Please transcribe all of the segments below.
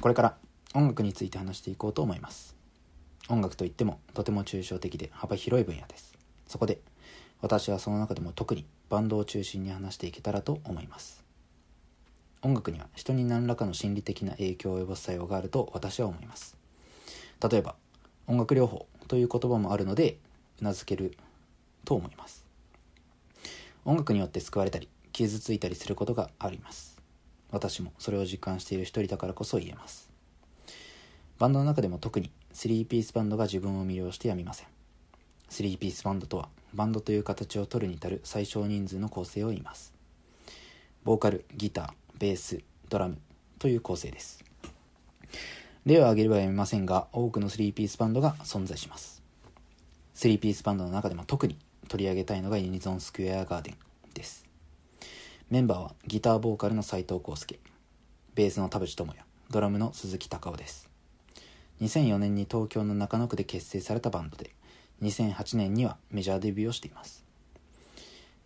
これから音楽について話していこうと思います。音楽といってもとても抽象的で幅広い分野です。そこで私はその中でも特にバンドを中心に話していけたらと思います。音楽には人に何らかの心理的な影響を及ぼす作用があると私は思います。例えば音楽療法という言葉もあるのでうなずけると思います。音楽によって救われたり傷ついたりすることがあります。私もそれを実感している一人だからこそ言えます。バンドの中でも特に3ピースバンドが自分を魅了してやみません。3ピースバンドとはバンドという形を取るに至る最小人数の構成を言います。ボーカルギターベースドラムという構成です。例を挙げればやめませんが多くの3ピースバンドが存在します。3ピースバンドの中でも特に取り上げたいのがユニゾンスクエアガーデンです。メンバーはギターボーカルの斉藤康介。ベースの田淵智也。ドラムの鈴木隆夫です。2004年に東京の中野区で結成されたバンドで2008年にはメジャーデビューをしています。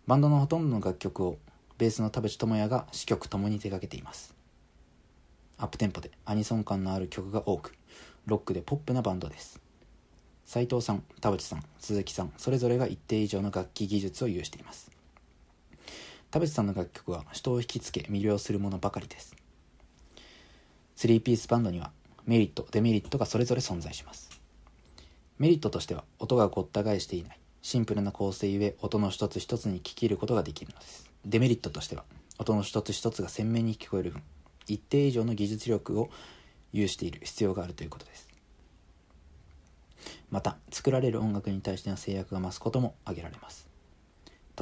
バンドのほとんどの楽曲をベースの田淵智也が詞曲ともに手掛けています。アップテンポでアニソン感のある曲が多くロックでポップなバンドです。斉藤さん田淵さん鈴木さんそれぞれが一定以上の楽器技術を有しています。田淵さんの楽曲は人を引きつけ魅了するものばかりです。3ピースバンドにはメリットデメリットがそれぞれ存在します。メリットとしては音がごった返していないシンプルな構成ゆえ音の一つ一つに聞き入ることができるのです。デメリットとしては音の一つ一つが鮮明に聞こえる分一定以上の技術力を有している必要があるということです。また作られる音楽に対しての制約が増すことも挙げられます。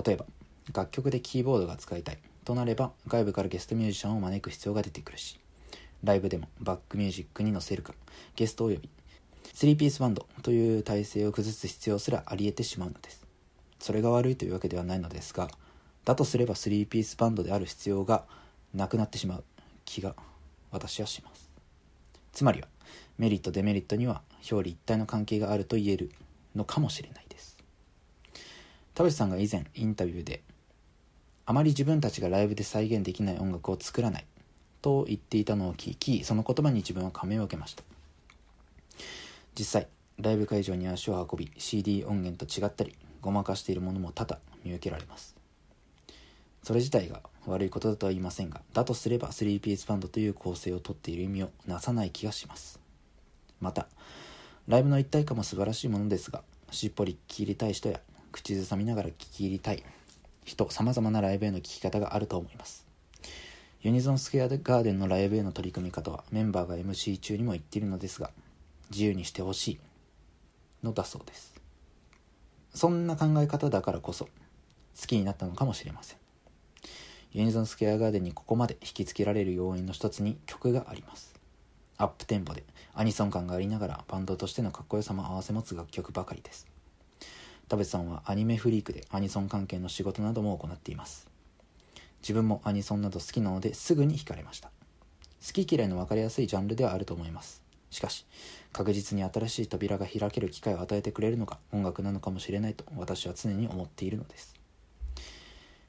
例えば楽曲でキーボードが使いたいとなれば外部からゲストミュージシャンを招く必要が出てくるしライブでもバックミュージックに載せるかゲストを呼び3ピースバンドという体制を崩す必要すらありえてしまうのです。それが悪いというわけではないのですがだとすれば3ピースバンドである必要がなくなってしまう気が私はします。つまりはメリットデメリットには表裏一体の関係があると言えるのかもしれないです。田淵さんが以前インタビューであまり自分たちがライブで再現できない音楽を作らない。と言っていたのを聞きその言葉に自分は感銘を受けました。実際ライブ会場に足を運び CD 音源と違ったりごまかしているものも多々見受けられます。それ自体が悪いことだとは言いませんがだとすれば3ピースバンドという構成をとっている意味をなさない気がします。またライブの一体感も素晴らしいものですがしっぽり聞き入りたい人や口ずさみながら聞き入りたい人さまざまなライブへの聞き方があると思います。ユニゾンスクエアガーデンのライブへの取り組み方はメンバーが MC 中にも言っているのですが自由にしてほしいのだそうです。そんな考え方だからこそ好きになったのかもしれません。ユニゾンスクエアガーデンにここまで引きつけられる要因の一つに曲があります。アップテンポでアニソン感がありながらバンドとしてのかっこよさも併せ持つ楽曲ばかりです。田淵さんはアニメフリークでアニソン関係の仕事なども行っています。自分もアニソンなど好きなのですぐに惹かれました。好き嫌いの分かりやすいジャンルではあると思います。しかし確実に新しい扉が開ける機会を与えてくれるのが音楽なのかもしれないと私は常に思っているのです。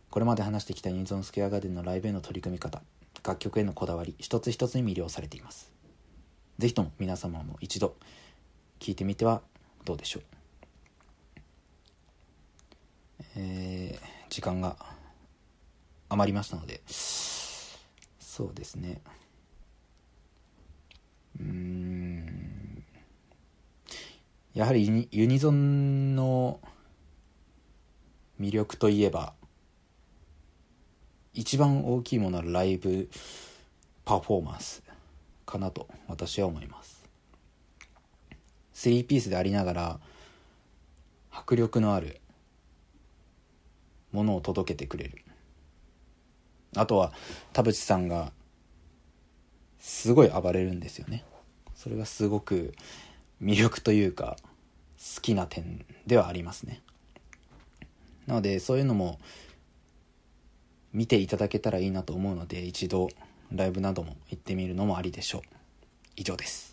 これまで話してきたユニゾンスクエアガーデンのライブへの取り組み方楽曲へのこだわり一つ一つに魅了されています。是非とも皆様も一度聴いてみてはどうでしょう。えー、時間が余りましたのでそうですね。うん。やはりユニゾンの魅力といえば一番大きいものはライブパフォーマンスかなと私は思います。3ピースでありながら迫力のあるものを届けてくれる。あとは田淵さんがすごい暴れるんですよね。それがすごく魅力というか好きな点ではありますね。なのでそういうのも見ていただけたらいいなと思うので一度ライブなども行ってみるのもありでしょう。以上です。